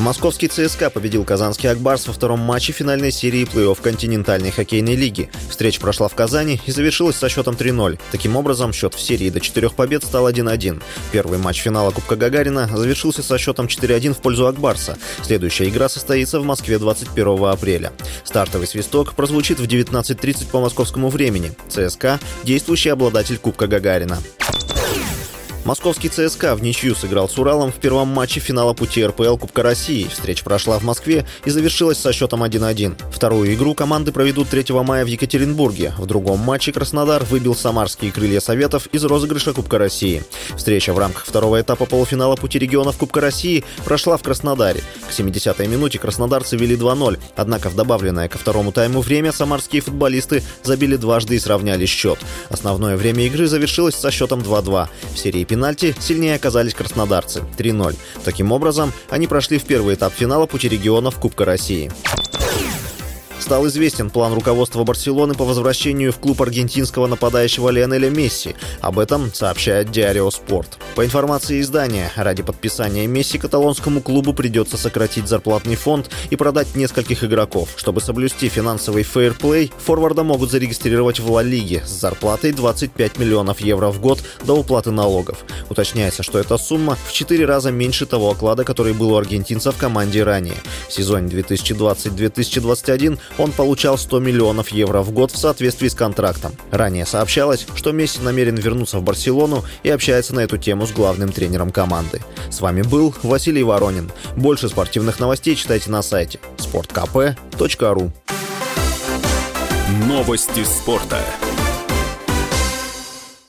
Московский ЦСКА победил казанский «Акбарс» во втором матче финальной серии плей-офф континентальной хоккейной лиги. Встреча прошла в Казани и завершилась со счетом 3-0. Таким образом, счет в серии до четырех побед стал 1-1. Первый матч финала Кубка Гагарина завершился со счетом 4-1 в пользу «Акбарса». Следующая игра состоится в Москве 21 апреля. Стартовый свисток прозвучит в 19.30 по московскому времени. ЦСКА – действующий обладатель Кубка Гагарина. Московский ЦСКА в ничью сыграл с Уралом в первом матче финала пути РПЛ Кубка России. Встреча прошла в Москве и завершилась со счетом 1-1. Вторую игру команды проведут 3 мая в Екатеринбурге. В другом матче Краснодар выбил самарские крылья Советов из розыгрыша Кубка России. Встреча в рамках второго этапа полуфинала пути регионов Кубка России прошла в Краснодаре. К 70-й минуте краснодарцы вели 2-0, однако в добавленное ко второму тайму время самарские футболисты забили дважды и сравняли счет. Основное время игры завершилось со счетом 2-2. В серии пенальти сильнее оказались краснодарцы – 3-0. Таким образом, они прошли в первый этап финала пути регионов Кубка России стал известен план руководства Барселоны по возвращению в клуб аргентинского нападающего Лионеля Месси. Об этом сообщает Диарио Спорт. По информации издания, ради подписания Месси каталонскому клубу придется сократить зарплатный фонд и продать нескольких игроков. Чтобы соблюсти финансовый фейерплей, форварда могут зарегистрировать в Ла Лиге с зарплатой 25 миллионов евро в год до уплаты налогов. Уточняется, что эта сумма в 4 раза меньше того оклада, который был у аргентинца в команде ранее. В сезоне 2020-2021 он получал 100 миллионов евро в год в соответствии с контрактом. Ранее сообщалось, что Месси намерен вернуться в Барселону и общается на эту тему с главным тренером команды. С вами был Василий Воронин. Больше спортивных новостей читайте на сайте sportkp.ru Новости спорта.